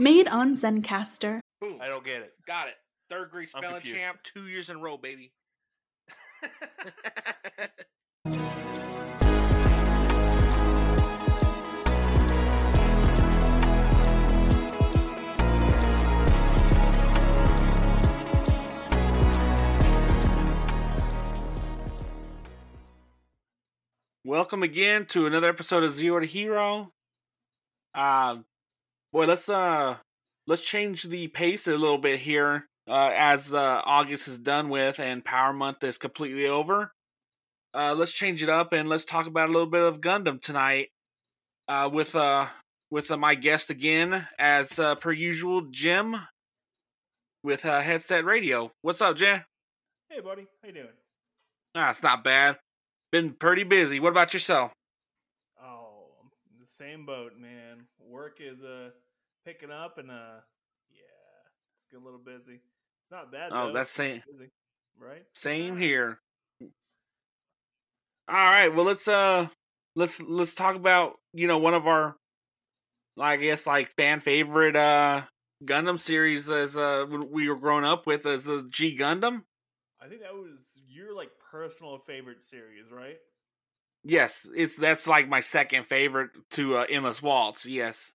Made on Zencastr. Boom. I don't get it. Got it. Third grade spelling champ, two years in a row, baby. Welcome again to another episode of Zeo to Hero. Uh, boy, let's uh let's change the pace a little bit here uh, as uh, August is done with and Power Month is completely over. Uh, let's change it up and let's talk about a little bit of Gundam tonight uh, with uh with uh, my guest again as uh, per usual, Jim with uh, Headset Radio. What's up, Jim? Hey, buddy. How you doing? Ah, it's not bad. Been pretty busy. What about yourself? Oh, I'm in the same boat, man. Work is uh picking up, and uh, yeah, it's getting a little busy. It's not bad. Oh, though. that's same busy, right? same here. All right, well let's uh let's let's talk about you know one of our I guess like fan favorite uh Gundam series as uh we were growing up with as the G Gundam. I think that was your like personal favorite series, right? Yes, it's that's like my second favorite to uh, Endless Waltz. Yes.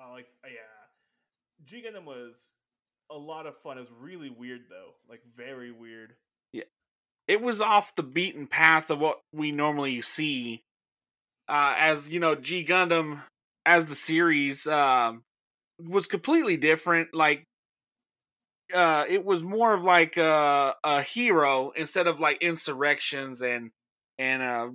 Uh, like, yeah, G Gundam was a lot of fun. It was really weird though, like very weird. Yeah, it was off the beaten path of what we normally see. Uh, as you know, G Gundam as the series um, was completely different. Like, uh, it was more of like a, a hero instead of like insurrections and and uh,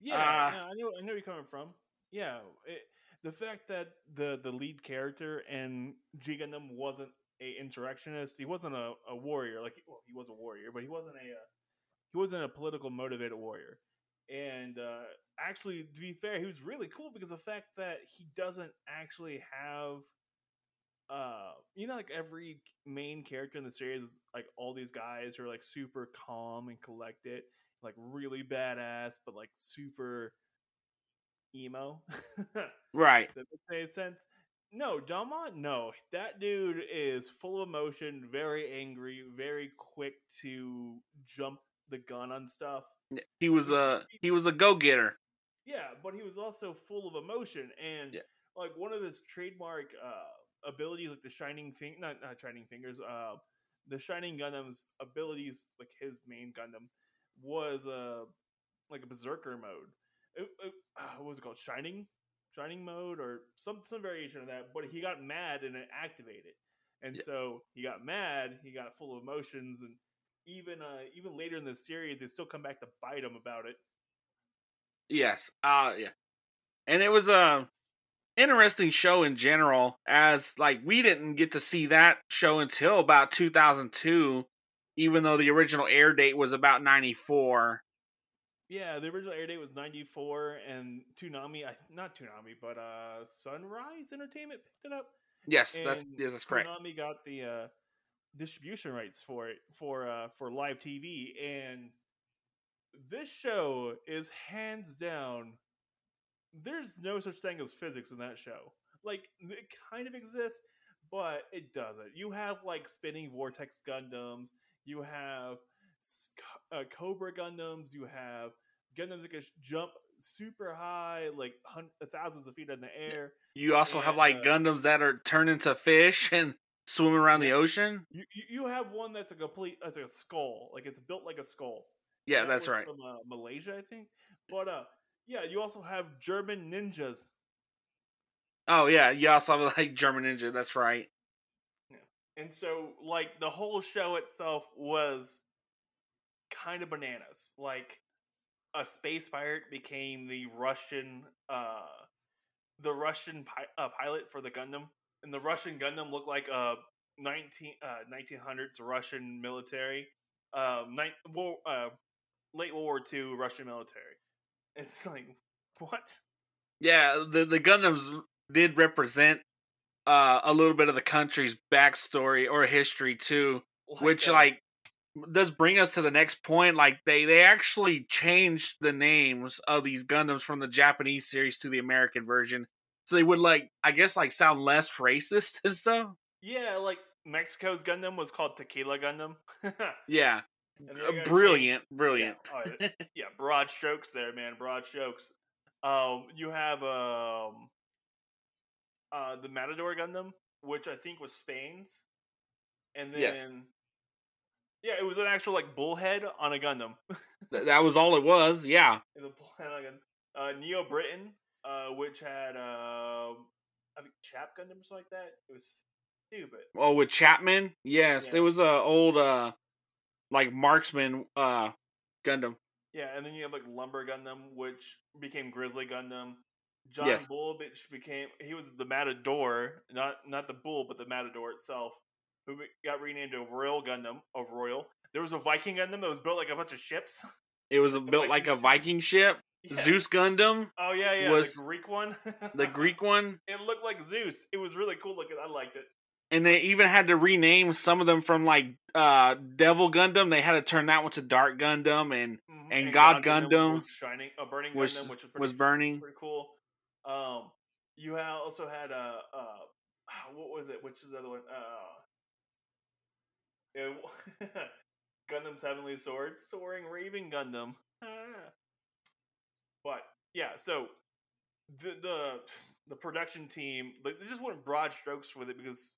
Yeah, Ah. no, I know. I know where you're coming from. Yeah, it, the fact that the the lead character in G Gundam wasn't a insurrectionist. He wasn't a, a warrior. Like, well, he was a warrior, but he wasn't a uh, he wasn't a political motivated warrior. And uh, actually, to be fair, he was really cool because the fact that he doesn't actually have. Uh, you know, like every main character in the series, is, like all these guys who are like super calm and collected, like really badass, but like super emo. right. that makes sense. No, Domon, no. That dude is full of emotion, very angry, very quick to jump the gun on stuff. He was a he was a go getter. Yeah, but he was also full of emotion and Yeah. like one of his trademark uh abilities like the shining fing not not shining fingers, uh the shining Gundam's abilities, like his main Gundam, was a like a berserker mode. It, it, uh, what was it called? Shining? Shining mode or some some variation of that, but he got mad and it activated. And Yeah. so he got mad, he got full of emotions and even uh even later in the series they still come back to bite him about it. Yes. Uh yeah. And it was a interesting show in general as like we didn't get to see that show until about 2002 even though the original air date was about 94. Yeah, the original air date was 94 and Toonami, I not Toonami, but uh Sunrise Entertainment picked it up. Yes, that's yeah, that's correct. Konami got the uh, distribution rights for it for uh, for live TV, and this show is hands down. There's no such thing as physics in that show. Like it kind of exists, but it doesn't. You have like spinning vortex Gundams. You have uh, Cobra Gundams. You have Gundams that can jump super high, like thousands of feet in the air. You also have like uh, Gundams that are turned into fish and swim around the ocean. You, you have one that's a complete that's a skull, like it's built like a skull. Yeah, That that's right. From uh, Malaysia, I think. But uh, yeah, you also have German ninjas. Oh yeah, you also have like German Ninja. That's right. And so, like, the whole show itself was kind of bananas. Like, a space pirate became the Russian, uh, the Russian pi- uh, pilot for the Gundam, and the Russian Gundam looked like a 19 uh, 1900s Russian military, um, night, war, uh, late World War II Russian military. It's like, what? Yeah, the the Gundams did represent uh, a little bit of the country's backstory or history too, which uh, like does bring us to the next point. Like they they actually changed the names of these Gundams from the Japanese series to the American version, so they would like I guess like sound less racist and stuff. Yeah, like Mexico's Gundam was called Tequila Gundam. Yeah, Uh, they got changed- brilliant, brilliant. Yeah, oh, yeah. yeah, broad strokes there, man. Broad strokes. Um, you have um, uh, the Matador Gundam, which I think was Spain's, and then Yes. yeah, it was an actual like bullhead on a Gundam. Th- that was all it was. Yeah, It's a bullhead on a Gundam. Uh, Neo Britain, uh, which had uh, I think Chap Gundam or something like that. It was stupid. Oh, with Chapman, yes, Yeah. there was a old uh like marksman uh Gundam. Yeah, and then you have like Lumber Gundam, which became Grizzly Gundam. John Yes. Bull, which became he was the Matador, not not the bull, but the Matador itself, who got renamed to Royal Gundam of Royal. There was a Viking Gundam that was built like a bunch of ships. It was built like a Viking ship. Yeah. Zeus Gundam, Oh yeah, yeah, was- the Greek one. the Greek one, It looked like Zeus. It was really cool looking. I liked it. and they even had to rename some of them from like uh Devil Gundam. They had to turn that one to Dark Gundam, and Mhm, And God Gundam was shining, a burning was which was pretty was burning. pretty cool. Um, you also had a uh, uh, what was it? Which is the other one? Uh, it, Gundam's Heavenly Sword, Soaring Raven Gundam. Ah. but yeah, so the the the production team like they just went broad strokes with it because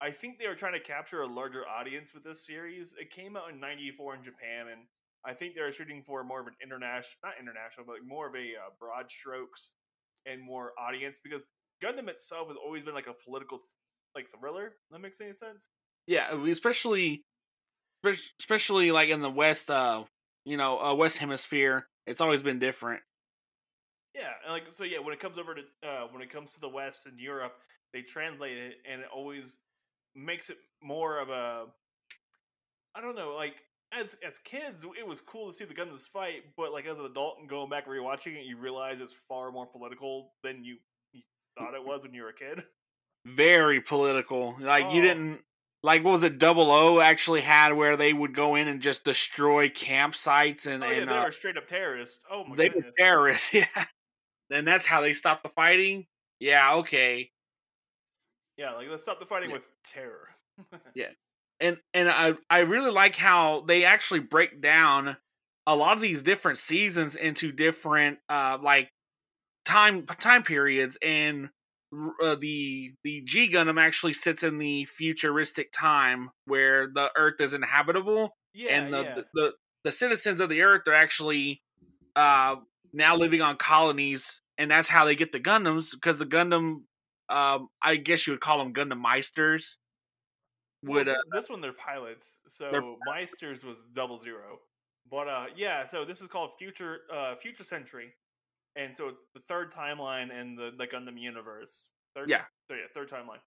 I think they were trying to capture a larger audience with this series. It came out in '94 in Japan, and I think they were shooting for more of an international, not international, but more of a uh, broad strokes and more audience because Gundam itself has always been like a political th- like thriller. That makes any sense? Yeah, especially especially like in the West, uh, you know, uh, West Hemisphere. It's always been different. Yeah, and like so. Yeah, when it comes over to uh, when it comes to the West and Europe, they translate it, and it always makes it more of a. I don't know, like as as kids, it was cool to see the Gundams fight, but like as an adult and going back rewatching it, you realize it's far more political than you, you thought it was when you were a kid. Very political. Like you Oh. didn't like what was it? Double O actually had where they would go in and just destroy campsites and Oh yeah, and they uh, were straight up terrorists. Oh my god. they were terrorists. Yeah, and that's how they stopped the fighting. Yeah, okay. Yeah, like let's stop the fighting Yeah. with terror. and and I I really like how they actually break down a lot of these different seasons into different uh like time time periods and uh, the the G Gundam actually sits in the futuristic time where the Earth is inhabitable yeah, and the, yeah. the the the citizens of the Earth are actually uh now living on colonies and that's how they get the Gundams because the Gundam um I guess you would call them Gundam Meisters would Well, uh, this one they're pilots. So Meisters was double zero. But uh yeah, so this is called Future uh Future Century. And so it's the third timeline in the, the Gundam universe. Third Yeah. third, yeah, third timeline.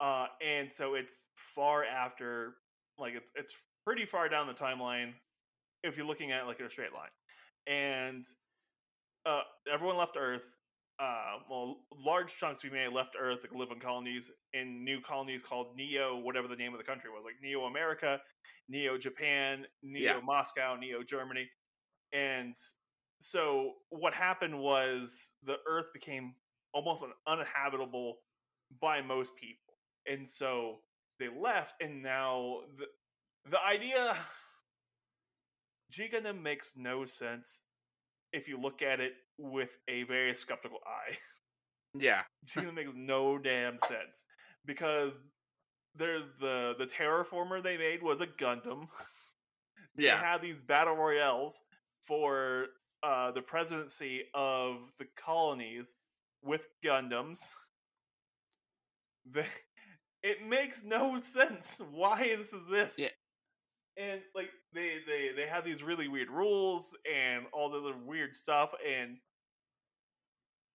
Uh and so it's far after like it's it's pretty far down the timeline if you're looking at it like in a straight line. And uh everyone left Earth. Uh, well, large chunks we may have left Earth, like live in colonies, in new colonies called Neo, whatever the name of the country was, like Neo America, Neo Japan, Neo Yeah. Moscow, Neo Germany, and so what happened was the Earth became almost un- uninhabitable by most people, and so they left, and now the the idea G makes no sense if you look at it with a very skeptical eye. yeah Gundam makes no damn sense because there's the the terraformer they made was a Gundam. They yeah have these battle royales for uh, the presidency of the colonies with Gundams. The, it makes no sense why this is this. Yeah. And like they they they have these really weird rules and all the other weird stuff and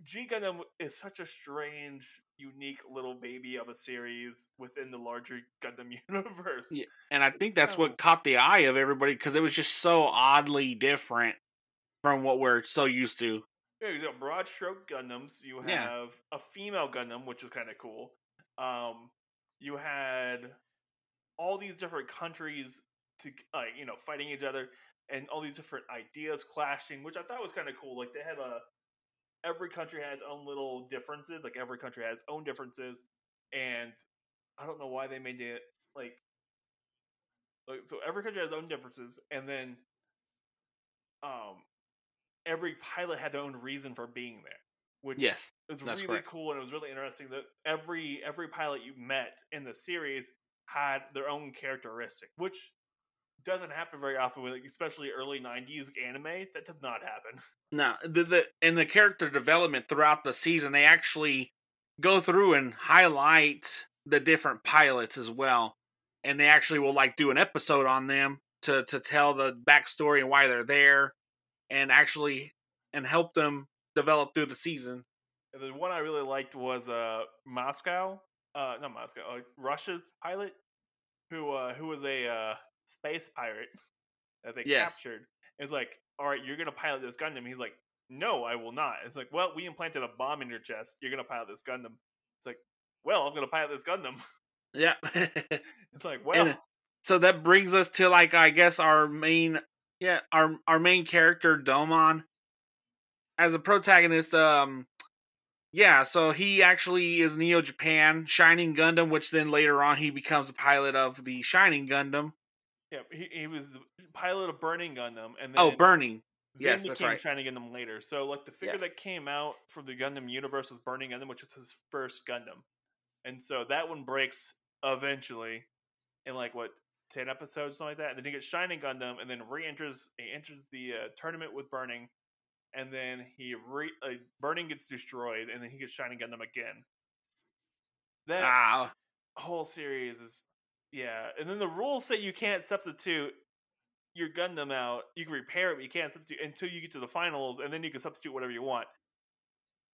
G Gundam is such a strange, unique little baby of a series within the larger Gundam universe. Yeah, and I think that's what caught the eye of everybody because it was just so oddly different from what we're so used to. Yeah, you got broad stroke Gundams. You have Yeah. a female Gundam, which is kind of cool. Um, you had all these different countries to uh, you know fighting each other, and all these different ideas clashing, which I thought was kind of cool. Like they had a every country has its own little differences. Like every country has own differences, and I don't know why they made it like like so every country has own differences, and then um every pilot had their own reason for being there, which Yes, is that's really correct. cool and it was really interesting that every every pilot you met in the series had their own characteristic, which doesn't happen very often with especially early 90s anime that does not happen No, the the in the character development throughout the season, they actually go through and highlight the different pilots as well, and they actually will like do an episode on them to to tell the backstory and why they're there, and actually and help them develop through the season. and the one i really liked was uh moscow uh not moscow uh, russia's pilot who uh who was a uh space pirate that they Yes. captured it's like all right you're gonna pilot this gundam he's like no i will not it's like well we implanted a bomb in your chest you're gonna pilot this gundam it's like well i'm gonna pilot this gundam Yeah. it's like well And so that brings us to like I guess our main yeah, our our main character Domon as a protagonist um yeah, so he actually is Neo Japan Shining Gundam which then later on he becomes a pilot of the Shining Gundam. Yeah, he, he was the pilot of Burning Gundam, and then Oh, Burning. then yes, that's became right. Shining Gundam later. So, like the figure Yeah. that came out from the Gundam universe was Burning Gundam, which was his first Gundam, and so that one breaks eventually in like what ten episodes, something like that. And then he gets Shining Gundam, and then re-enters he enters the uh, tournament with Burning, and then he re uh, Burning gets destroyed, and then he gets Shining Gundam again. That Ah, whole series is yeah and then the rules say you can't substitute your gundam out you can repair it but you can't substitute until you get to the finals and then you can substitute whatever you want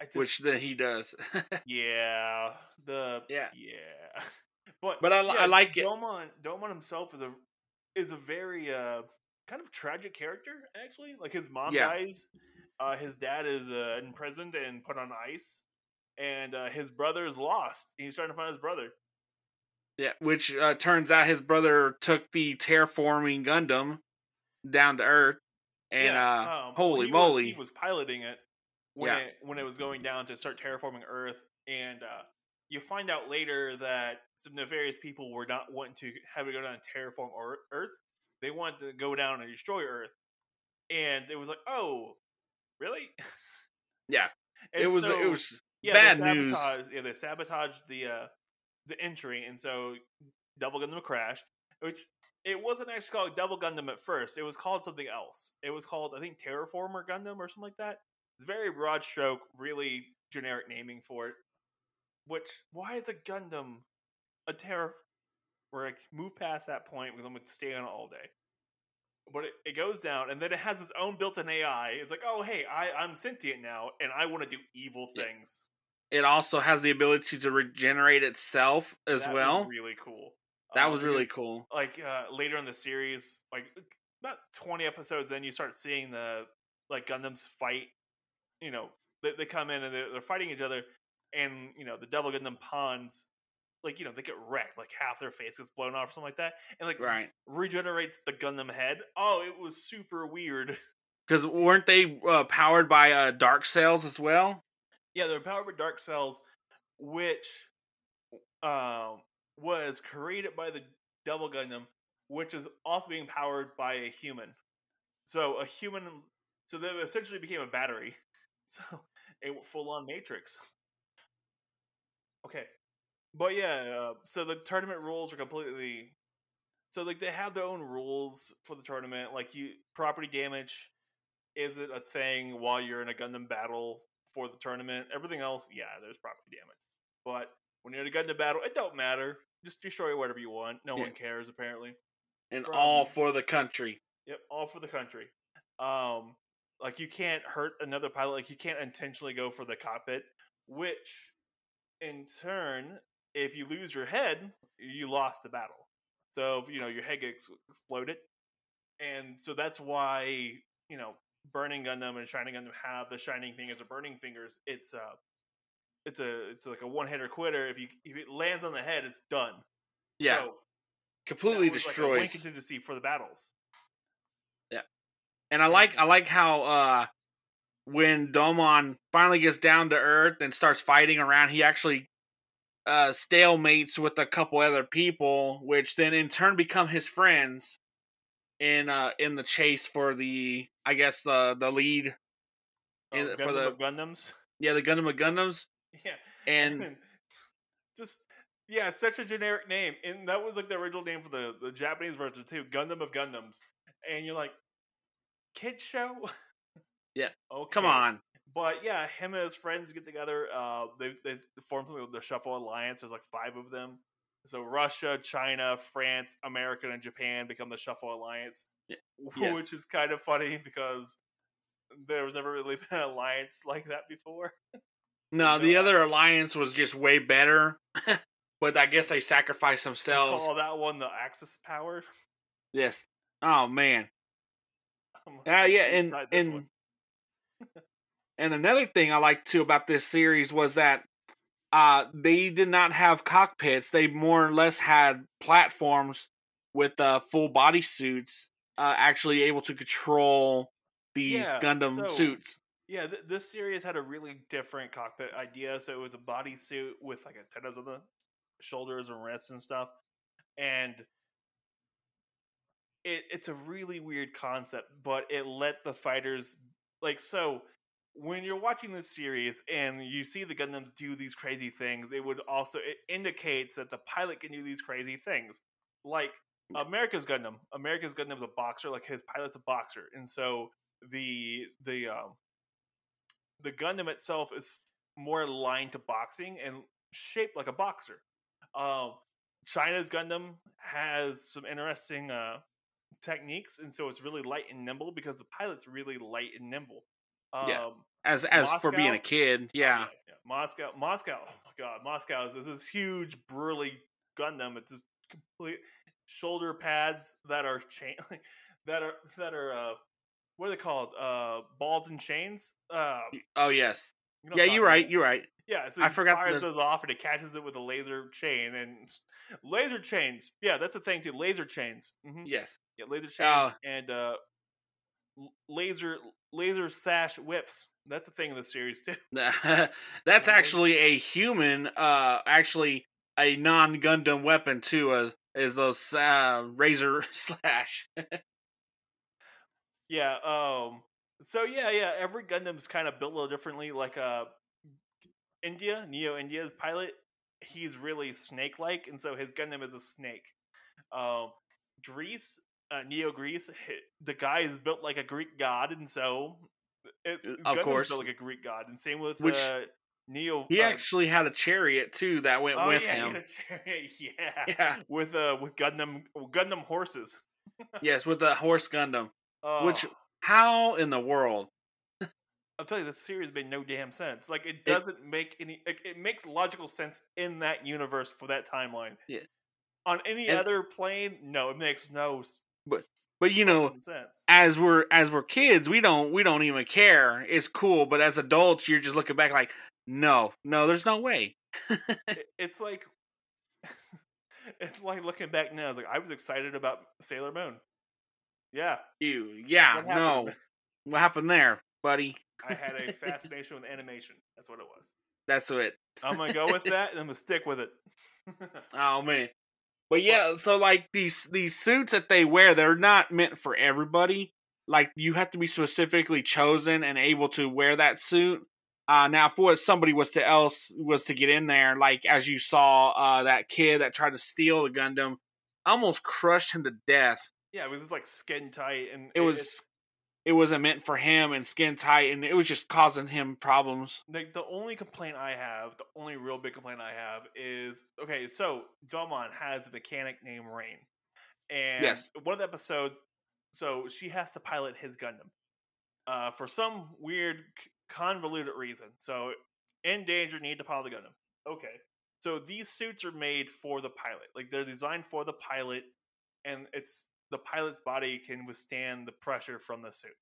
just, which then he does. yeah the Yeah. yeah but But I li- I like it. Domon Domon himself is a is a very uh kind of tragic character actually like his mom Yeah. dies uh his dad is uh, imprisoned and put on ice and uh, his brother is lost he's trying to find his brother yeah, which uh, turns out his brother took the terraforming Gundam down to Earth and Yeah, uh um, holy he moly. Was, he was piloting it when Yeah. it when it was going down to start terraforming Earth, and uh, you find out later that some nefarious people were not wanting to have it go down and terraform Earth. They wanted to go down and destroy Earth, and it was like, oh, really? Yeah. it was so- it was yeah, bad news. Yeah, they sabotaged the uh, the entry, and so Double Gundam crashed. Which it wasn't actually called Double Gundam at first. It was called something else. It was called I think Terraformer Gundam or something like that. It's very broad stroke, really generic naming for it. Which why is a Gundam a terror? Where I move past that point because I'm going to stay on it all day. But it, it goes down, and then it has its own built-in AI. It's like, oh hey, I I'm sentient now, and I want to do evil things. It also has the ability to regenerate itself as That was well. really cool. that Uh, was really cool. Like uh, later in the series, like about twenty episodes, then you start seeing the like Gundams fight. You know, they, they come in and they're, they're fighting each other, and you know the Double Gundam pawns, like you know they get wrecked, like half their face gets blown off or something like that, and like Right. regenerates the Gundam head. Oh, it was super weird. Because weren't they uh, powered by uh, dark cells as well? Yeah, they're powered by dark cells, which um, was created by the Double Gundam, which is also being powered by a human. So a human, so they essentially became a battery. So a full-on Matrix. Okay, but yeah, uh, so the tournament rules are completely. So like they have their own rules for the tournament. Like you, property damage isn't a thing while you're in a Gundam battle for the tournament. Everything else, yeah, there's property damage. But when you're in a Gundam battle, it don't matter. Just destroy whatever you want. No Yeah. one cares apparently. And From- all for the country. Yep, all for the country. Um, like you can't hurt another pilot. Like you can't intentionally go for the cockpit, which in turn, if you lose your head, you lost the battle. So you know your head gets exploded, and so that's why you know Burning Gundam and Shining Gundam have the Shining Fingers or Burning Fingers. It's uh it's a it's like a one hitter quitter. If you if it lands on the head, it's done. Yeah. So, completely was like a contingency for the battles. Yeah, and I like I like how uh when Domon finally gets down to earth and starts fighting around, he actually uh, stalemates with a couple other people, which then in turn become his friends in uh in the chase for the I guess the the lead Oh, in- for the- of Gundams. yeah the Gundam of Gundams Yeah, and just yeah, such a generic name, and that was like the original name for the the Japanese version too, Gundam of Gundams. And you're like, kid show? Yeah. okay. come on But yeah, him and his friends get together. Uh, they they form something called the Shuffle Alliance. There's like five of them. So Russia, China, France, America, and Japan become the Shuffle Alliance, Yeah. which is kind of funny because there was never really been an alliance like that before. no the other alliance was just way better but I guess they sacrificed themselves Call that one the Axis power. yes oh man Uh, yeah, and and and another thing I liked too about this series was that uh they did not have cockpits. They more or less had platforms with uh full body suits, uh actually able to control these Yeah, Gundam so- suits. Yeah, th- this series had a really different cockpit idea. So it was a bodysuit with like antennas on the shoulders and wrists and stuff, and it, it's a really weird concept. But it let the fighters like so. When you're watching this series and you see the Gundams do these crazy things, it would also it indicates that the pilot can do these crazy things. Like America's Gundam, America's Gundam's a boxer, like his pilot's a boxer, and so the the um the Gundam itself is more aligned to boxing and shaped like a boxer. Um, China's Gundam has some interesting uh, techniques, and so it's really light and nimble because the pilot's really light and nimble. Um, Yeah. As as for being a kid, yeah. yeah. Moscow, Moscow. Oh my god, Moscow is, is this huge burly Gundam. It's just complete shoulder pads that are chain that are that are uh what are they called? Uh balls and chains. Uh, Oh yes. you know Yeah, you're right, about. you're right. Yeah, so I forgot fires the- those off and it catches it with a laser chain and laser chains. Yeah, that's a thing too. Laser chains. hmm Yes. Yeah, laser chains Uh, and uh, laser laser sash whips. That's a thing in the series too. That's actually a human, uh, actually a non Gundam weapon too. Uh, is those uh, razor slash? Yeah. Um. So yeah, yeah. Every Gundam's kind of built a little differently. Like uh, India, Neo India's pilot, he's really snake-like, and so his Gundam is a snake. Um, Greece, uh, Neo Greece, the guy is built like a Greek god, and so it, Uh, of Gundam's course. built like a Greek god, and same with Which uh, Neo. He uh, actually had a chariot too that went oh, with yeah, him. had a chariot, yeah, Yeah. with uh with Gundam Gundam horses. yes, with the horse Gundam. Which Oh. how in the world? I'll tell you, this series made no damn sense. Like, it doesn't make any. Like, it makes logical sense in that universe for that timeline. Yeah. On any And- other plane, no, it makes no s- But you know, as we're as we're kids, we don't we don't even care. It's cool, but as adults, you're just looking back like, no, no, there's no way. It's like, it's like looking back now. Like I was excited about Sailor Moon. Yeah, You, yeah, What no, what happened there, buddy? I had a fascination with animation. That's what it was. That's it. I'm gonna go with that, and I'm gonna stick with it. Oh man. But yeah, so like these these suits that they wear, they're not meant for everybody. Like you have to be specifically chosen and able to wear that suit. Uh now for what somebody was to else was to get in there, like as you saw uh that kid that tried to steal the Gundam, almost crushed him to death. yeah, it was just like skin tight, and It was it's- it wasn't meant for him and skin tight and it was just causing him problems. like the only complaint I have, the only real big complaint I have is okay. So Domon has a mechanic named Rain, and Yes. one of the episodes, so she has to pilot his Gundam, uh, for some weird convoluted reason. So in danger, need to pilot the Gundam. Okay, so these suits are made for the pilot, like they're designed for the pilot, and it's the pilot's body can withstand the pressure from the suit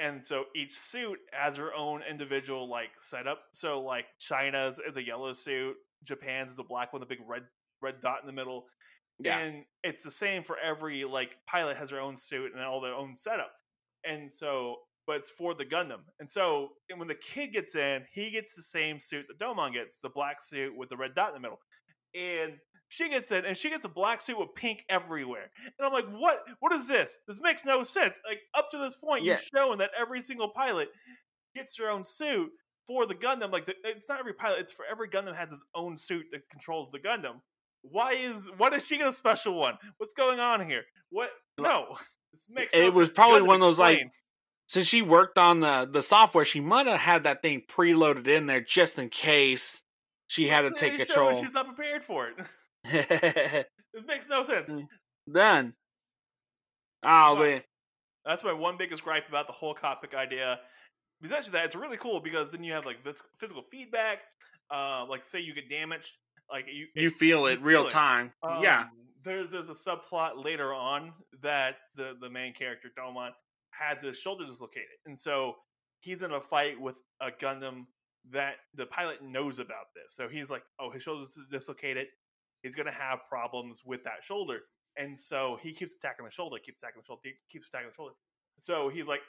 and so each suit has her own individual like setup. So like China's is a yellow suit, Japan's is a black one, with a big red red dot in the middle, Yeah. and it's the same for every like pilot has their own suit and all their own setup. And so but it's for the Gundam. And so and when the kid gets in, he gets the same suit that Domon gets, the black suit with the red dot in the middle. And she gets in and she gets a black suit with pink everywhere. And I'm like, what what is this? This makes no sense. Like up to this point, Yeah. you're showing that every single pilot gets their own suit for the Gundam. Like the, it's not every pilot, it's for every Gundam has its own suit that controls the Gundam. Why is why does she get a special one? What's going on here? What no. This makes no It was sense. probably one of those, like. Since she worked on the the software, she might have had that thing preloaded in there just in case she had to take control. She's not prepared for it. This makes no sense. Then, Done. Oh But- man. That's my one biggest gripe about the whole cockpit idea. Besides that, it's really cool because then you have like this physical feedback. Uh, like say you get damaged, like you You feel you it real feel it. time. yeah. Um, There's there's a subplot later on that the the main character Domon has his shoulder dislocated, and so he's in a fight with a Gundam that the pilot knows about this. So he's like, oh, his shoulder's dislocated. He's gonna have problems with that shoulder, and so he keeps attacking the shoulder, keeps attacking the shoulder, keeps attacking the shoulder. So he's like,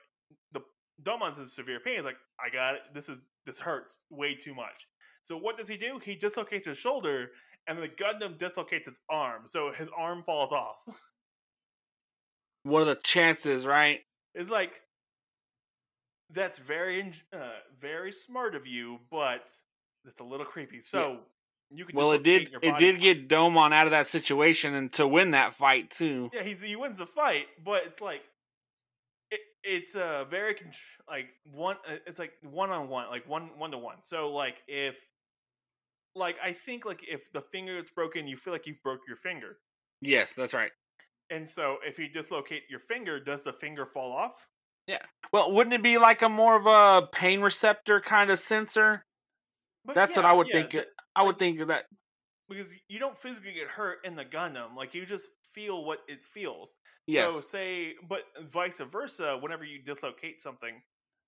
the Domon's in severe pain. He's like, I got it. This is this hurts way too much. So what does he do? He dislocates his shoulder, and the Gundam dislocates his arm, so his arm falls off. What are the chances, right? It's like that's very uh, very smart of you, but it's a little creepy. So you can Well, it did. It did get Domon out of that situation and to win that fight too. yeah. He's he wins the fight, but it's like it, it's uh very like one. uh, It's like one on one, like one one to one. So like if like I think like if the finger is broken, you feel like you broke your finger. Yes, that's right. And so if you dislocate your finger, does the finger fall off? Yeah. Well, wouldn't it be like a more of a pain receptor kind of sensor? But That's what I would yeah, think. It, I would think of that. because you don't physically get hurt in the Gundam. Like you just feel what it feels. Yes. So say, but vice versa. Whenever you dislocate something,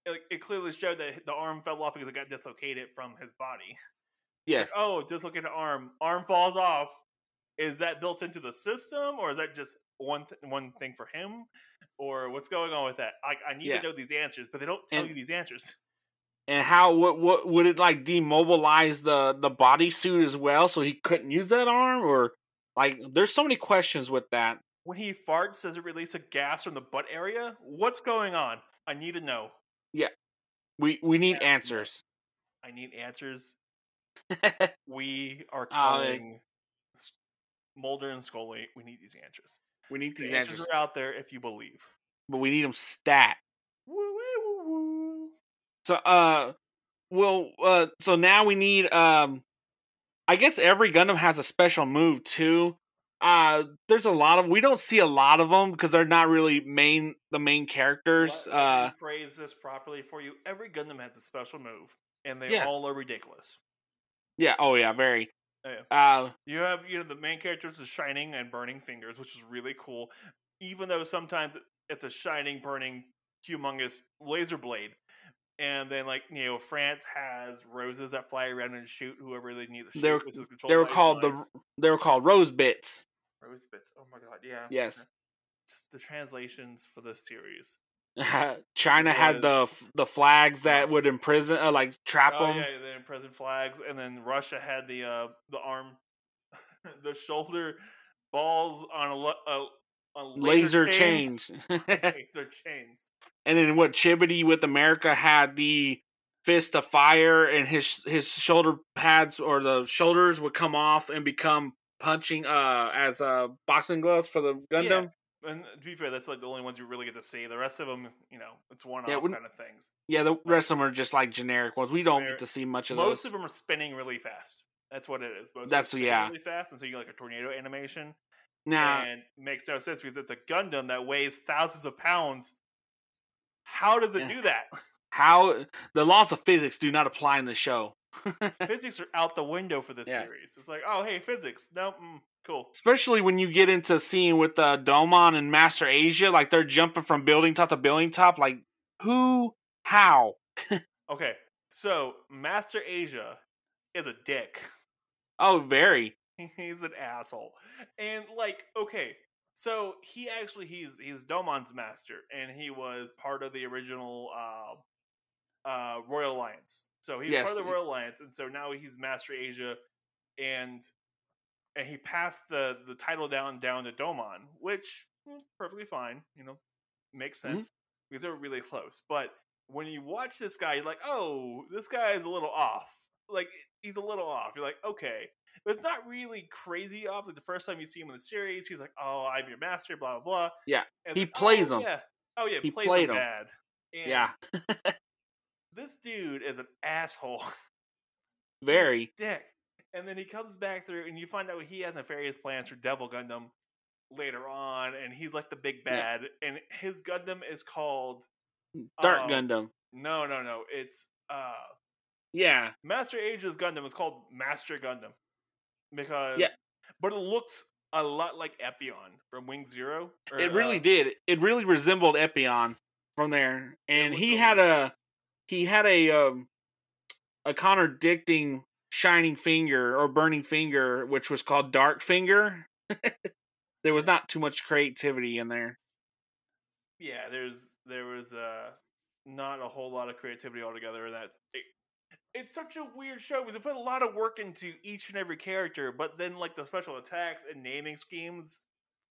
it, it clearly showed that the arm fell off because it got dislocated from his body. yes. Oh, dislocated arm, arm falls off. Is that built into the system, or is that just one th- one thing for him, or what's going on with that? I, I need Yeah. to know these answers, but they don't tell And- you these answers. And how? What? What would it like demobilize the the bodysuit as well, so he couldn't use that arm, or like? There's so many questions with that. When he farts, does it release a gas from the butt area? What's going on? I need to know. Yeah. We we need Yeah. answers. I need answers. We are uh, calling S- Mulder and Scully. We need these answers. we need The these answers answers, are out there if you believe. but we need them stat. So uh well uh so now we need um I guess every Gundam has a special move too. Uh there's a lot of we don't see a lot of them because they're not really main the main characters. Let, Uh phrase this properly for you. Every Gundam has a special move, and they Yes. all are ridiculous. yeah, oh yeah, very. Yeah. Uh You have you know the main characters is shining and burning fingers, which is really cool. Even though sometimes it's a shining, burning, humongous laser blade. And then, like you know, France has roses that fly around and shoot whoever they need to shoot. They were- which is controlled they were called the they were called rose bits. rose bits. Oh my god, yeah. Yes. Just the translations for this series. China had the the flags that would imprison uh, like trap Oh them. yeah, the present flags, and then Russia had the uh the arm, the shoulder balls on a, a, on Laser chains. change. laser chains. and then what Chibodee with America had the fist of fire and his his shoulder pads or the shoulders would come off and become punching uh as uh boxing gloves for the Gundam. And to be fair, that's like the only ones you really get to see. The rest of them, you know, it's one off Yeah, kind of things. Yeah, the rest of them are just like generic ones. We don't They're- get to see much of those. Most of them are spinning really fast. That's what it is. Most That's- spinning yeah. really fast, and so you get like a tornado animation. Nah, and makes no sense because it's a Gundam that weighs thousands of pounds. How does it Yeah. do that? how the laws of physics do not apply in the show. physics are out the window for this Yeah. series. It's like, oh, hey, physics. Nope, mm, cool. Especially when you get into seeing with uh, Domon and Master Asia, like they're jumping from building top to building top. Like who? How? Okay, so Master Asia is a dick. Oh, very. He's an asshole. And like, okay, So he actually he's he's Domon's master, and he was part of the original uh, uh, Royal Alliance. So he's Yes, part of the Royal Alliance, and so now he's Master Asia, and and he passed the the title down down to Domon, which mm, perfectly fine, you know, makes Mhm. sense because they were really close. But when you watch this guy, you're like, oh, this guy is a little off. Like he's a little off. You're like, okay, but it's not really crazy off. Like the first time you see him in the series, he's like, "Oh, I'm your master," blah blah blah. Yeah, And he like, plays oh, him. Yeah. Oh yeah, He plays played him him. bad. And yeah, This dude is an asshole, very. dick. And then he comes back through, and you find out he has nefarious plans for Devil Gundam later on, and he's like the big Yeah. bad. And his Gundam is called Dark um, Gundam. no, no, no. It's uh Yeah, Master Asia's Gundam is called Master Gundam because, Yeah. but it looks a lot like Epyon from Wing Zero. or, it really uh, did. It really resembled Epyon from there, and he had a he had a um a contradicting shining finger or burning finger, which was called Dark Finger. there was not too much creativity in there. Yeah, there's there was uh not a whole lot of creativity altogether. And that's it, it's such a weird show because they put a lot of work into each and every character, but then like the special attacks and naming schemes,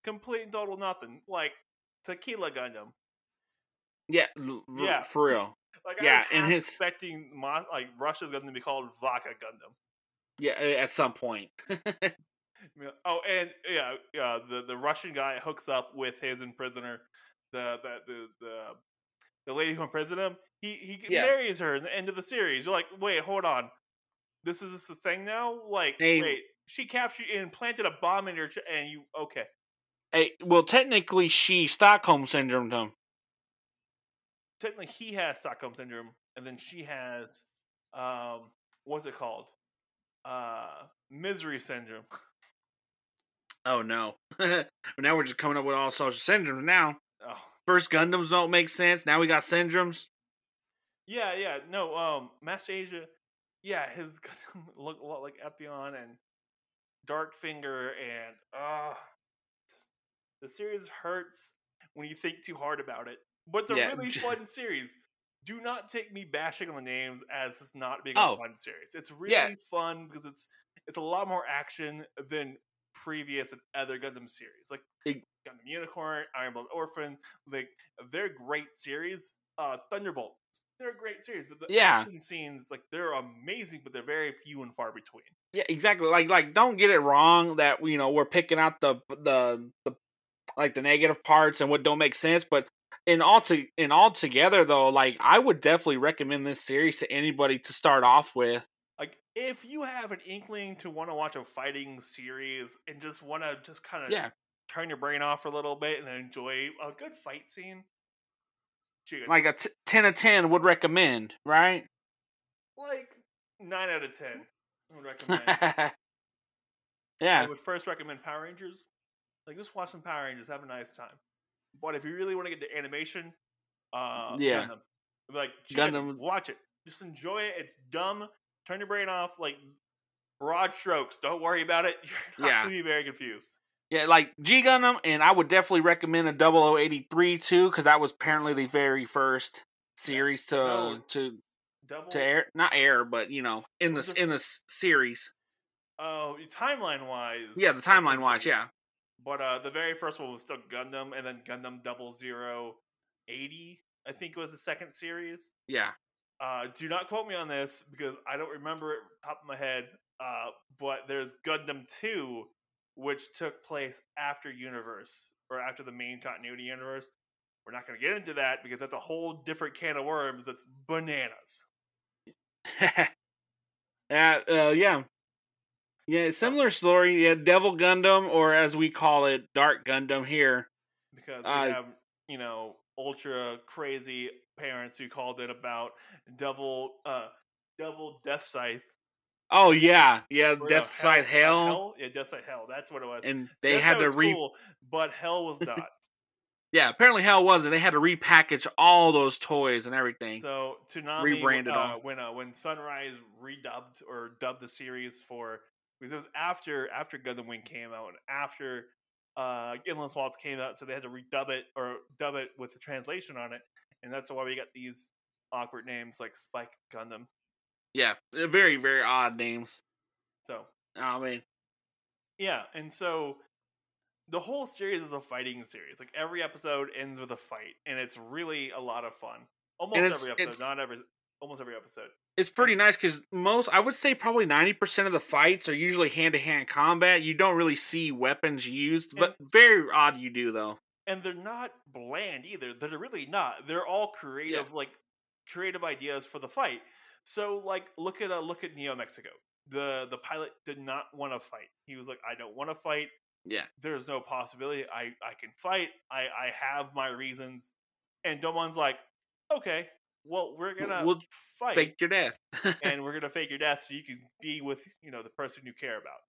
complete and total nothing. Like Tequila Gundam. Yeah, l- Yeah. for real. Like Yeah, and his- expecting Mo- like Russia's going to be called Vodka Gundam. Yeah, at some point. Oh, and yeah, yeah. The the Russian guy hooks up with his imprisoner, the the the the, the lady who imprisoned him. He he Yeah. marries her in the end of the series. You're like, wait, hold on, this is just the thing now. Like, Hey. wait, she captured and planted a bomb in your ch- and you okay? hey, well, technically, she Stockholm syndrome him. Technically, he has Stockholm syndrome, and then she has um, what's it called? Uh, misery syndrome. Oh no! now we're just coming up with all social syndromes. Now, Oh, first Gundams don't make sense. Now we got syndromes. Yeah, yeah, no, um, Master Asia, yeah, his Gundam look a lot like Epyon and Dark Finger, and uh the series hurts when you think too hard about it. But it's a Yeah, really fun series. Do not take me bashing on the names as this not being Oh. a fun series. It's really Yeah. fun because it's it's a lot more action than previous and other Gundam series, like Ig- Gundam Unicorn, Iron Blood Orphan. Like they're great series. Uh, Thunderbolt, they're a great series, but the Yeah. action scenes like they're amazing, but they're very few and far between. Yeah, exactly. Like, like, don't get it wrong that you know we're picking out the the the like the negative parts and what don't make sense, but in all to in all together though, like I would definitely recommend this series to anybody to start off with. Like if you have an inkling to want to watch a fighting series and just want to just kind of Yeah, turn your brain off for a little bit and enjoy a good fight scene, like a t- ten out of ten would recommend, right? like nine out of ten. Would recommend. Yeah. I would first recommend Power Rangers. Like just watch some Power Rangers, have a nice time. But if you really want to get the animation, uh, Yeah. Gundam. like Gundam- watch it. Just enjoy it. It's dumb. Turn your brain off. Like broad strokes. Don't worry about it. You're not Yeah. gonna be very confused. yeah, like G Gundam, and I would definitely recommend a 0083 too, because that was apparently the very first series to No. to Double. to air, not air, but you know, in this in this series. Oh, timeline wise. Yeah, the timeline wise, yeah. But uh, the very first one was still Gundam, and then Gundam Double Zero Eighty. I think it was the second series. Yeah. Uh, do not quote me on this because I don't remember it top of my head. Uh, but there's Gundam Two, which took place after Universe or after the main continuity universe. We're not going to get into that because that's a whole different can of worms. That's bananas. yeah, uh, yeah. Yeah, similar story. Yeah, Devil Gundam, or as we call it, Dark Gundam here. because we Uh, have you know ultra crazy parents who called it about double uh double death scythe Oh yeah, yeah, or no, Death Scythe uh, Hell, yeah death scythe hell that's what it was and they Death had Side to re. cool, but hell was not Yeah, apparently Hell wasn't. They had to repackage all those toys and everything. so Toonami Rebranded uh, all. when uh, when Sunrise redubbed or dubbed the series for because it was after after Gundam Wing came out and after uh, Endless Waltz came out, so they had to redub it or dub it with the translation on it, and that's why we got these awkward names like Spike Gundam. Yeah, very very odd names. So I mean, yeah, and so the whole series is a fighting series. Like every episode ends with a fight, and it's really a lot of fun. Almost every episode, not every, almost every episode. it's pretty nice because most I would say probably ninety percent of the fights are usually hand to hand combat. You don't really see weapons used, but very odd you do though. And they're not bland either. They're really not. They're all creative, like creative ideas for the fight. So, like, look at uh, look at Neo Mexico. The the pilot did not want to fight. He was like, I don't want to fight. Yeah. There's no possibility. I I can fight. I I have my reasons. And Domon's like, okay, well, we're gonna We'll fight, Fake your death. and we're gonna fake your death so you can be with you know the person you care about.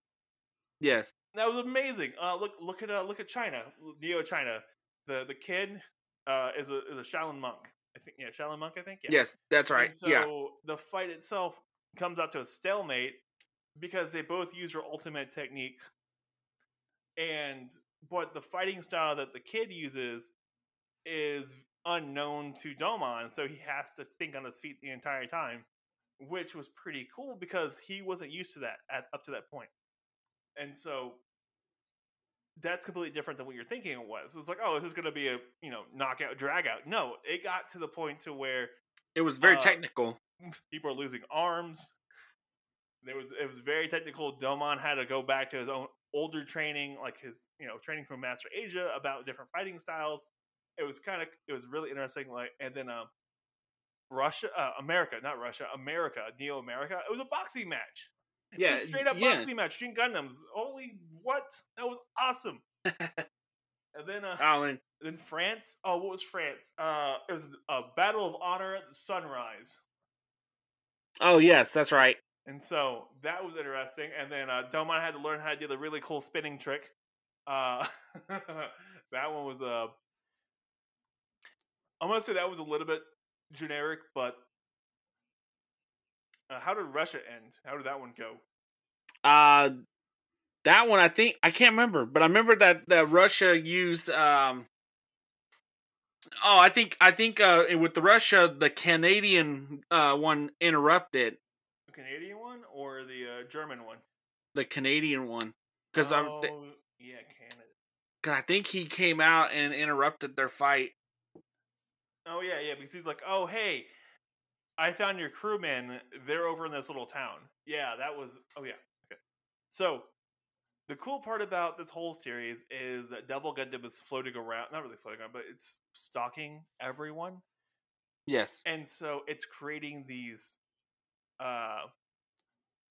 yes. That was amazing. Uh, look, look at uh, look at China, Neo China. The the kid uh, is a is a Shaolin monk. I think yeah, Shaolin monk. I think yeah. Yes, that's right. And so yeah. the fight itself comes out to a stalemate because they both use their ultimate technique, and but the fighting style that the kid uses is unknown to Domon, so he has to think on his feet the entire time, which was pretty cool because he wasn't used to that at up to that point, and so that's completely different than what you're thinking it was. It's like, oh, is this going to be a you know knockout drag out? No, it got to the point to where It was very uh, technical. people are losing arms. There was it was very technical. Domon had to go back to his own older training, like his you know training from Master Asia about different fighting styles. It was kind of it was really interesting. Like and then um, Russia, uh, America, not Russia, America, Neo America. It was a boxing match. Yeah, Just straight up yeah. boxing match. Shin Gundams. Holy what? That was awesome. and then uh, Oh, and then France. Oh, what was France? Uh, it was a Battle of Honor at the Sunrise. oh yes, that's right. And so that was interesting. And then uh, Domon had to learn how to do the really cool spinning trick. Uh, that one was Uh, I'm gonna say that was a little bit generic, but uh, how did Russia end? How did that one go? Uh that one I think I can't remember, but I remember that that Russia used um Oh, I think I think uh with the Russia the Canadian uh one interrupted The Canadian one or the uh, German one? the Canadian one cuz oh, I yeah, Canada. cause I think he came out and interrupted their fight. Oh yeah, yeah, because he's like, oh hey, I found your crewmen. They're over in this little town. Yeah, that was. Oh yeah, okay. So the cool part about this whole series is that Devil Gundam is floating around. Not really floating around, but it's stalking everyone, Yes. and so it's creating these uh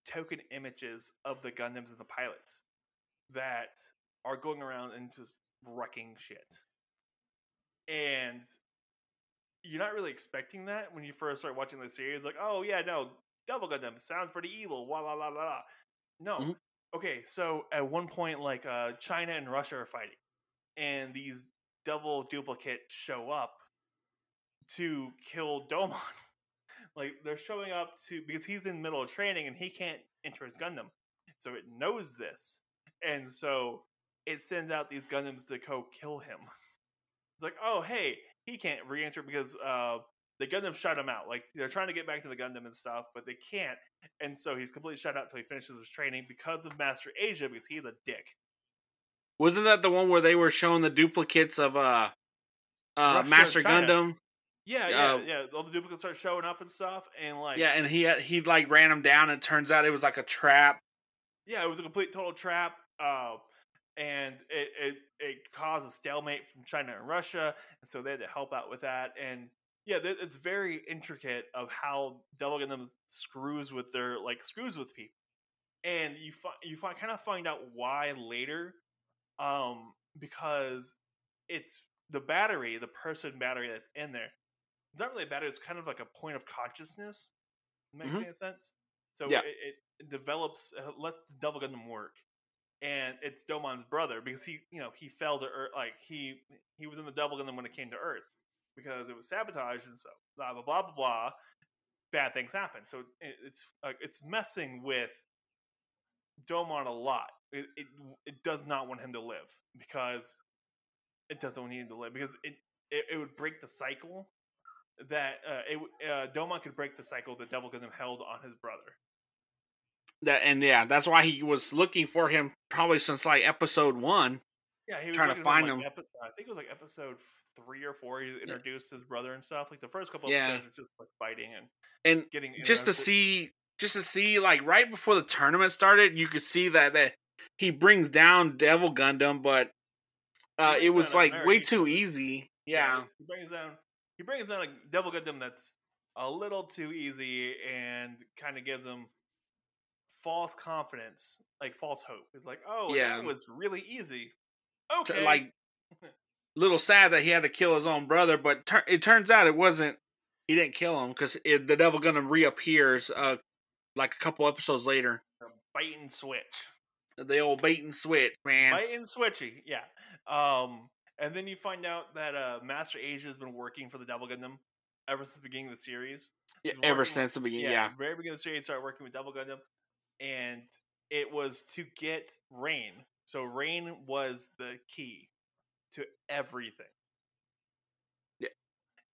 token images of the Gundams and the pilots that are going around and just wrecking shit. And you're not really expecting that when you first start watching the series. Like, oh yeah, no, Devil Gundam sounds pretty evil. Wah la la la la. No. Mhm. Okay, so at one point, like uh, China and Russia are fighting, and these double duplicates show up to kill Domon. like they're showing up to because he's in the middle of training and he can't enter his Gundam, so it knows this, and so it sends out these Gundams to go kill him. It's like, oh hey, he can't re-enter because uh, the Gundam shut him out. Like they're trying to get back to the Gundam and stuff, but they can't, and so he's completely shut out until he finishes his training because of Master Asia because he's a dick. Wasn't that the one where they were showing the duplicates of uh uh Master China. Gundam? Yeah, yeah, Uh, yeah. All the duplicates start showing up and stuff, and like, Yeah, and he had, he like ran them down and it turns out it was like a trap. yeah, it was a complete total trap. Uh, and it, it it caused a stalemate from China and Russia, and so they had to help out with that. And yeah, it's very intricate of how Devil Gundam screws with their like screws with people, and you fi- you find kind of find out why later, um, because it's the battery, the person battery that's in there. It's not really a battery; it's kind of like a point of consciousness. Makes Mhm. any sense? So Yeah. it, it, it develops, uh, lets the Devil Gundam work and it's Domon's brother because he, you know, he fell to Earth. Like he he was in the Devil Gundam when it came to Earth because it was sabotaged and so blah blah blah blah blah. Bad things happen. So it, it's like it's messing with Domon a lot. It, it it does not want him to live because it doesn't want him to live because it it, it would break the cycle that uh, it uh, Domon could break the cycle that Devil Gundam held on his brother. That and yeah, that's why he was looking for him probably since like episode one. Yeah, he was Trying to find like, him. epi- I think it was like episode three or four. He introduced his brother and stuff. Like the first couple Yeah. episodes were just like fighting and And getting just to see just to see like right before the tournament started you could see that that he brings down devil gundam but uh it was like way too easy yeah he brings down he brings down a Devil Gundam that's a little too easy and kind of gives him false confidence, like false hope. It's like, oh, Yeah. it was really easy. Okay, like little sad that he had to kill his own brother but tur- it turns out it wasn't he didn't kill him because the devil gundam reappears uh like a couple episodes later bite and switch, the old bait and switch man bite and switchy, yeah. Um, and then you find out that uh, Master Asia has been working for the Devil Gundam ever since the beginning of the series. Yeah, ever since the beginning yeah, yeah, very beginning of the series, started working with Devil Gundam, and it was to get Rain. So Rain was the key to everything. Yeah.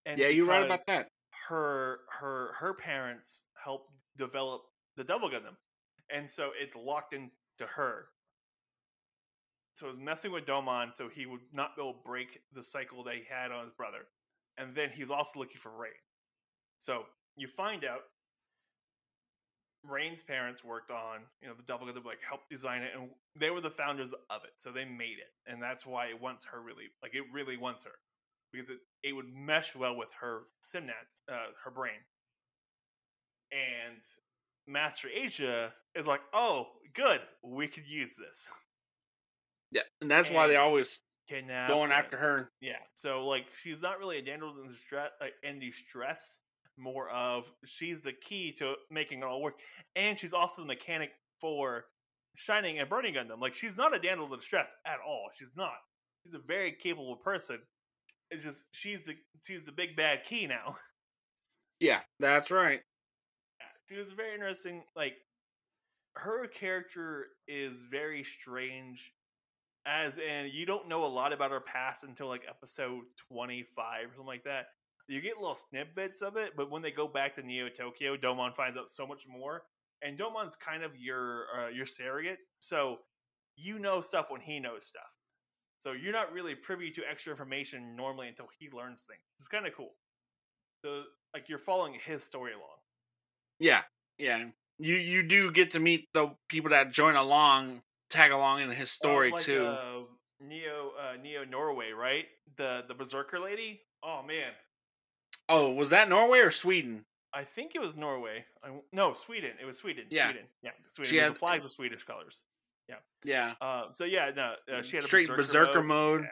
and yeah you're right about that Her her her parents helped develop the Devil Gundam, and so it's locked into her. So messing with Domon, so he would not go break the cycle that he had on his brother, and then he was also looking for Rain. So you find out Rain's parents worked on, you know, the Devil Gundam, like helped design it, and they were the founders of it, so they made it, and that's why it wants her really, like it really wants her, because it it would mesh well with her synapse, uh, her brain, and Master Asia is like, oh, good, we could use this. yeah and that's why they And always going and- after her yeah, so like she's not really a damsel in distress, like, in distress. More of she's the key to making it all work, and she's also the mechanic for Shining and Burning Gundam. Like she's not a damsel in distress at all. She's not. She's a very capable person. It's just she's the she's the big bad key now. yeah that's right She was very interesting. Like her character is very strange, as in you don't know a lot about her past until like episode twenty five or something like that. You get little snippets of it, but when they go back to Neo Tokyo, Domon finds out so much more. And Domon's kind of your uh, your surrogate, so you know stuff when he knows stuff. So you're not really privy to extra information normally until he learns things. It's kind of cool. So like you're following his story along. Yeah, yeah. You you do get to meet the people that join along, tag along in his story Uh, like, too. Uh, Neo, uh, Neo Norway, right? The the Berserker lady. Oh man, oh, was that Norway or Sweden? I think it was Norway. I, no, Sweden. It was Sweden. Yeah. Sweden. Yeah, Sweden. She had- the flags were Swedish colors. Yeah, Yeah. Uh, so yeah, no, uh, she had a straight berserker, berserker mode, mode.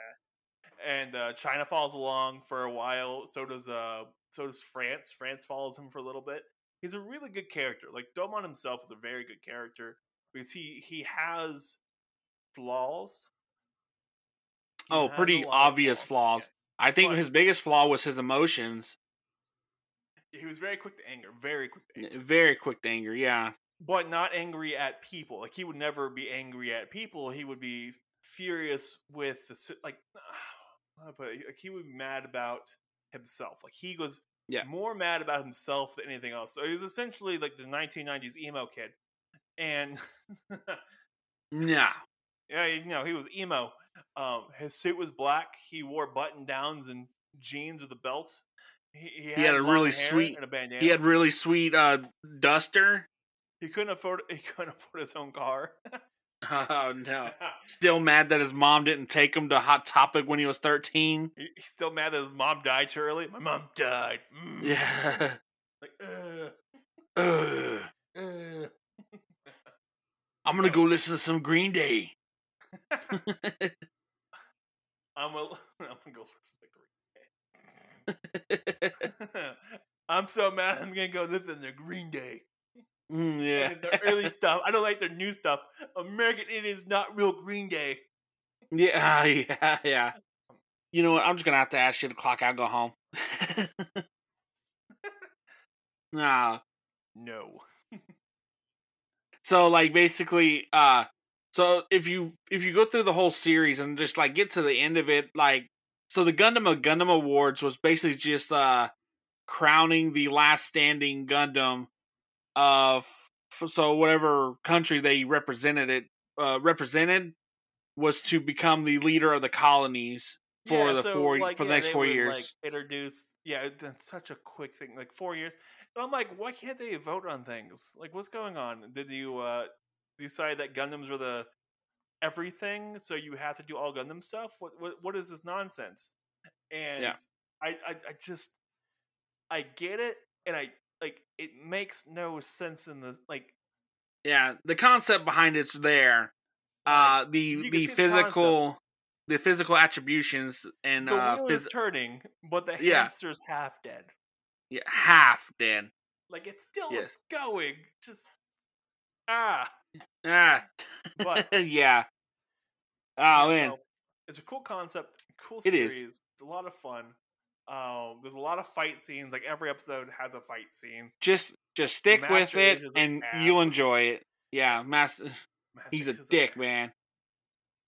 and uh, China follows along for a while. So does uh, so does France. France follows him for a little bit. He's a really good character. Like Domon himself is a very good character because he he has flaws. He Oh, has pretty of obvious flaws. Yeah. I think But- his biggest flaw was his emotions. He was very quick to anger, very quick to anger. Very quick to anger. Yeah, but not angry at people. Like he would never be angry at people. He would be furious with the like. how to put it? Like he would be mad about himself. Like he was Yeah. more mad about himself than anything else. So he was essentially like the 1990s emo kid, and nah. yeah, you know he was emo. Um, his suit was black. He wore button downs and jeans with a belt. He, he, He had a really sweet- a. He had really sweet uh duster. he couldn't afford he couldn't afford his own car. Oh no. Still mad that his mom didn't take him to Hot Topic when he was thirteen. He- He's still mad that his mom died too early. My mom died. Mm. Yeah. Like, uh, Ugh. uh. I'm gonna go listen to some Green Day. I'm a, I'm gonna go listen to Green Day. I'm so mad. I'm gonna go listen to Green Day. Mm, Yeah. yeah. their early stuff. I don't like their new stuff. American Idiot is not real Green Day. Yeah, yeah, yeah. You know what? I'm just gonna have to ask you to clock out, and go home. nah. No. so like basically, uh, so if you if you go through the whole series and just like get to the end of it, like so the Gundam of Gundam Awards was basically just uh crowning the last standing Gundam of so whatever country they represented it uh represented was to become the leader of the colonies for Yeah, the so, four like, for the yeah, next four would, years. Like, introduce, yeah, it- that's such a quick thing. Like four years. And I'm like, why can't they vote on things? Like, what's going on? Did you uh decide that Gundams were the everything, so you have to do all Gundam stuff? What what what is this nonsense? And I, I I just I get it, and I like it makes no sense in the like Yeah, the concept behind it's there. Uh the the see the physical the physical attributions and the uh wheel phys- is turning, but the Yeah. hamster's half dead. yeah, half dead. Like it's still Yes. going. Just ah. Ah. But yeah. Oh man. so it's a cool concept, cool series. It's a lot of fun. Um, there's a lot of fight scenes. Like every episode has a fight scene. Just just stick with it is and you'll enjoy it. Yeah, Master Master he's a dick, man.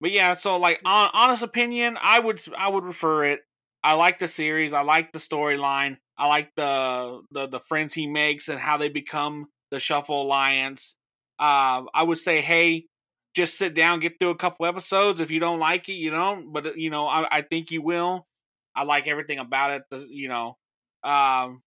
But yeah, so like on, honest opinion, I would I would refer it. I like the series. I like the storyline. I like the the the friends he makes and how they become the Shuffle Alliance. Uh, I would say, hey, just sit down, get through a couple episodes. If you don't like it, you don't. But uh, you know, I, I think you will. I like everything about it. The, you know, um,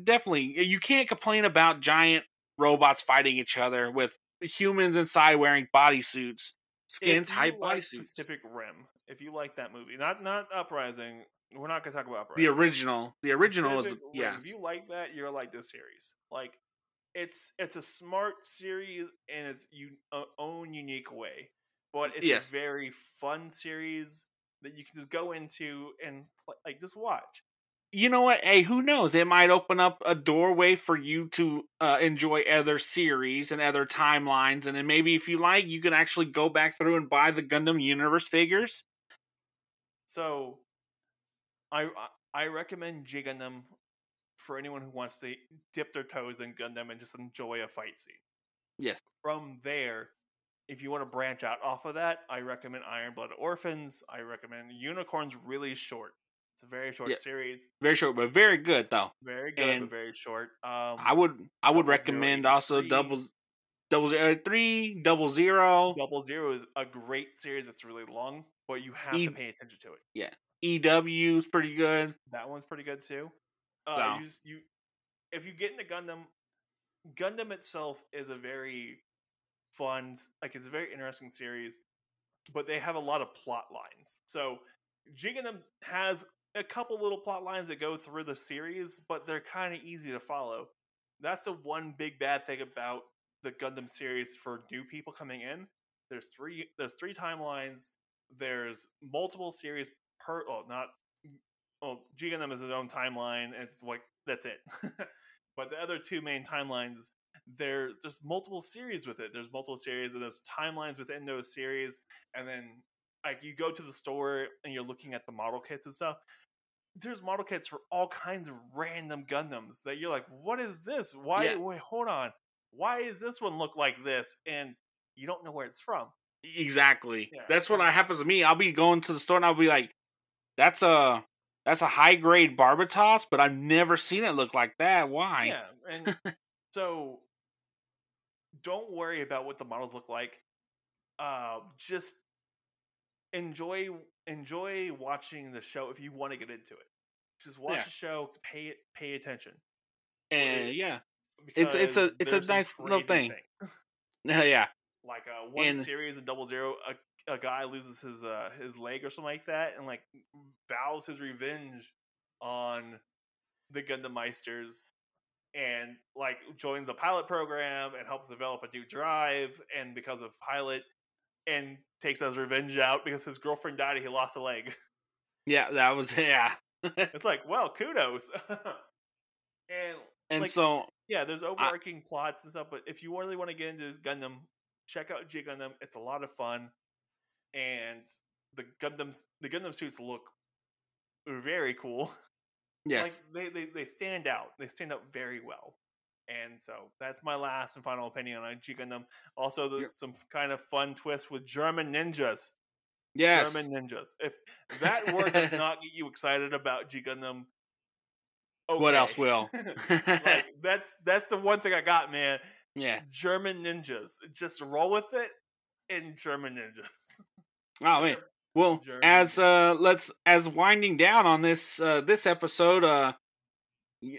definitely, you can't complain about giant robots fighting each other with humans inside wearing bodysuits, skin tight like bodysuits. Pacific Rim. If you like that movie, not not Uprising. We're not gonna talk about The Uprising. original, the original is the, Pacific Rim, yeah, If you like that, you're like this series. Like it's it's a smart series in its u- uh, own unique way, but it's Yes. a very fun series that you can just go into and like just watch. you know what? Hey, who knows? It might open up a doorway for you to uh, enjoy other series and other timelines, and then maybe if you like, you can actually go back through and buy the Gundam Universe figures. So, I I- recommend G Gundam for anyone who wants to dip their toes in Gundam and just enjoy a fight scene. Yes. From there, if you want to branch out off of that, I recommend Iron Blood Orphans. I recommend Unicorns. Really short. It's a very short Yeah. series. Very short, but very good though. Very good, And but very short. Um, I would I would Zero recommend also 83. doubles double zero three double zero Double Zero is a great series. It's really long, but you have E- to pay attention to it. Yeah, EW is pretty good. That one's pretty good too. Uh, So- you, s- you, if you get into Gundam, Gundam itself is a very fun, like it's a very interesting series, but they have a lot of plot lines. So Gundam has a couple little plot lines that go through the series, but they're kind of easy to follow. That's the one big bad thing about the Gundam series for new people coming in. There's three. There's three timelines. There's multiple series per. Oh, not well, G Gundam is its own timeline. It's like that's it. but the other two main timelines, there there's multiple series with it. There's multiple series and there's timelines within those series. And then like you go to the store and you're looking at the model kits and stuff. There's model kits for all kinds of random Gundams that you're like, what is this? Why? Yeah. Wait, hold on. Why does this one look like this? And you don't know where it's from. Exactly. Yeah, That's what happens to me. I'll be going to the store and I'll be like, "That's a that's a high grade Barbatos, but I've never seen it look like that. Why?" Yeah, and so don't worry about what the models look like. Uh, just enjoy enjoy watching the show if you want to get into it. Just watch Yeah. the show, pay it, pay attention. And yeah, It's- it's a- it's a nice little thing. yeah, Like uh, one And- series in Double Zero, a, guy loses his uh, his leg or something like that, and like vows his revenge on the Gundam Meisters, and like joins the pilot program and helps develop a new drive, and because of pilot, and takes his revenge out because his girlfriend died and he lost a leg. yeah. That was yeah. it's like, well, kudos. and and Like, so yeah, there's overarching plots and stuff, but if you really want to get into Gundam, check out G Gundam. It's a lot of fun, and the Gundams, the Gundam suits look very cool. yes, Like they, they they stand out. They stand out very well. And so that's my last and final opinion on G Gundam. Also, the, Yep. some kind of fun twist with German ninjas. Yes. German ninjas. If that word does not get you excited about G Gundam, What else will? like that's that's the one thing I got, man. yeah. German ninjas. Just roll with it in German ninjas. Oh man. Well, as uh let's as winding down on this uh this episode uh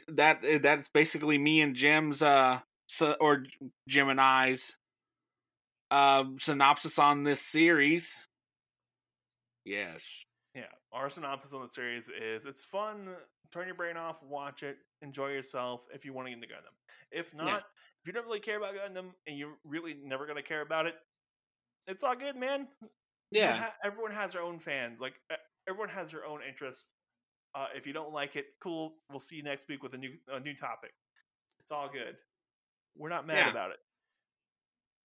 that uh, that's basically me and Jim's uh so, or Jim and I's uh synopsis on this series. Yes. Yeah, our synopsis on the series is it's fun. Turn your brain off, watch it, enjoy yourself if you want to get into Gundam. If not, Yeah. if you don't really care about Gundam and you're really never gonna care about it, it's all good, man. Yeah. ha- everyone has their own fans. Like everyone has their own interest. Uh, if you don't like it, cool. We'll see you next week with a new a new topic. It's all good. We're not mad Yeah. about it.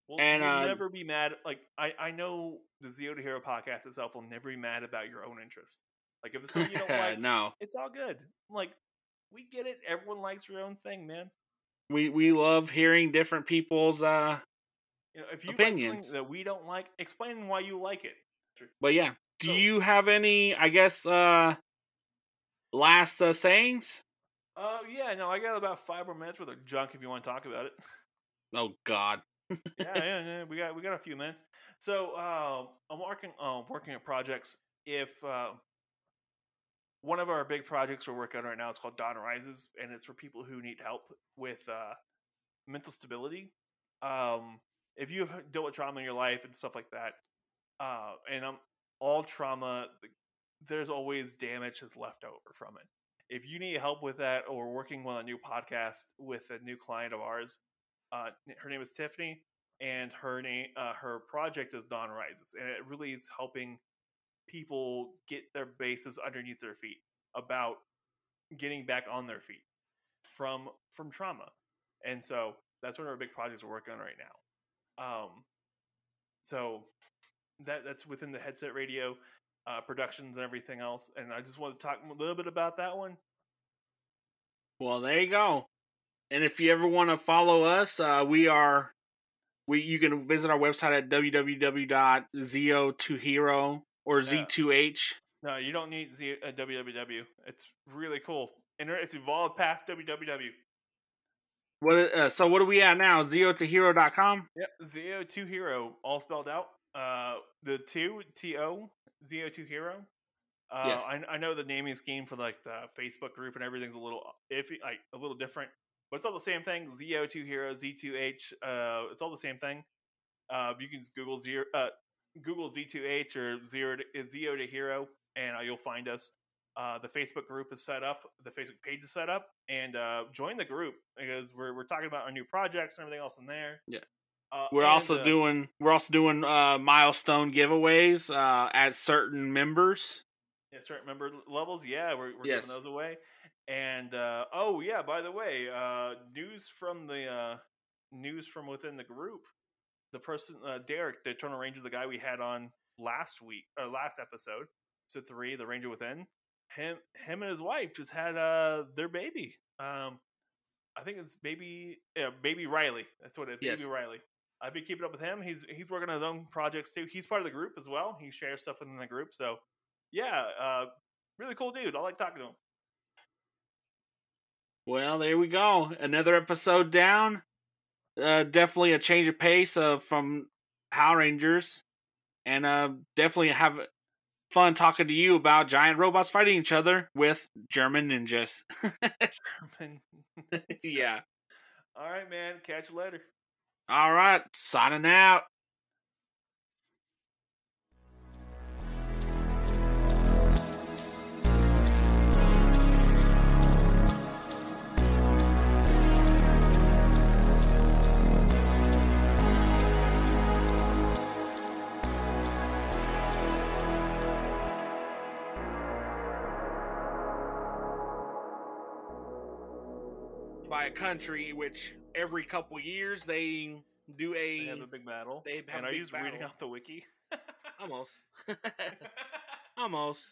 We'll, And, we'll uh, never be mad. Like I, I know the Zeo to Hero podcast itself will never be mad about your own interest. Like if it's something you don't like, no. it's all good. Like we get it. Everyone likes their own thing, man. We we love hearing different people's uh You know, if you like Opinions. something that we don't like, explain why you like it. but yeah. Do So- you have any I guess uh last uh, sayings? Uh, yeah, no, I got about five more minutes worth of junk if you want to talk about it. Oh god. yeah, yeah, yeah, we got we got a few minutes. So uh, I'm working uh, working on projects. If uh, one of our big projects we're working on right now is called Dawn Rises, and it's for people who need help with uh, mental stability. Um, if you've dealt with trauma in your life and stuff like that, uh, and um, all trauma, there's always damage that's left over from it. If you need help with that, or working on a new podcast with a new client of ours, uh, her name is Tiffany, and her name, uh, her project is Dawn Rises, and it really is helping people get their bases underneath their feet about getting back on their feet from from trauma, and so that's one of our big projects we're working on right now. Um, so that that's within the headset radio uh, productions and everything else, and I just want to talk a little bit about that one. Well, there you go. And if you ever want to follow us, uh, we are we you can visit our website at www.zeo2hero or Yeah. Z2H. No, you don't need Z- uh, www. It's really cool, and it's evolved past www. What uh, so what are we at now? Zeo2hero.com? Yep, Zeo2 Hero, all spelled out. Uh, the two T O Zeo2 Hero. Uh, Yes. I, I know the naming scheme for like the Facebook group and everything's a little iffy, like a little different, but it's all the same thing. Zeo2 Hero, Z2H. Uh, it's all the same thing. Uh, you can just Google zero, uh, Google Z2H or zero to, Zeo to Hero, and uh, you'll find us. Uh, the Facebook group is set up, the Facebook page is set up, and uh, join the group because we're we're talking about our new projects and everything else in there. Yeah. Uh, We're and, also uh, doing we're also doing uh milestone giveaways uh at certain members. Yeah, certain member levels. Yeah, we're, we're Yes. giving those away. And uh, oh yeah, by the way, uh, news from the uh, news from within the group. The person, uh, Derek, the Eternal Ranger, the guy we had on last week or last episode, episode three, the Ranger Within. Him, him, and his wife just had uh, their baby. Um, I think it's baby, yeah, baby Riley. That's what it is. Yes. Baby Riley. I've been keeping up with him. He's he's working on his own projects too. He's part of the group as well. He shares stuff within the group. So yeah, uh, really cool dude. I like talking to him. Well, there we go. Another episode down. Uh, definitely a change of pace uh, from Power Rangers, and uh, definitely have fun talking to you about giant robots fighting each other with German ninjas. Sherman. yeah. All right, man. Catch you later. All right. Signing out. Country which every couple years they do a, They have a big battle. they have and a I big was reading battle. off the wiki. almost almost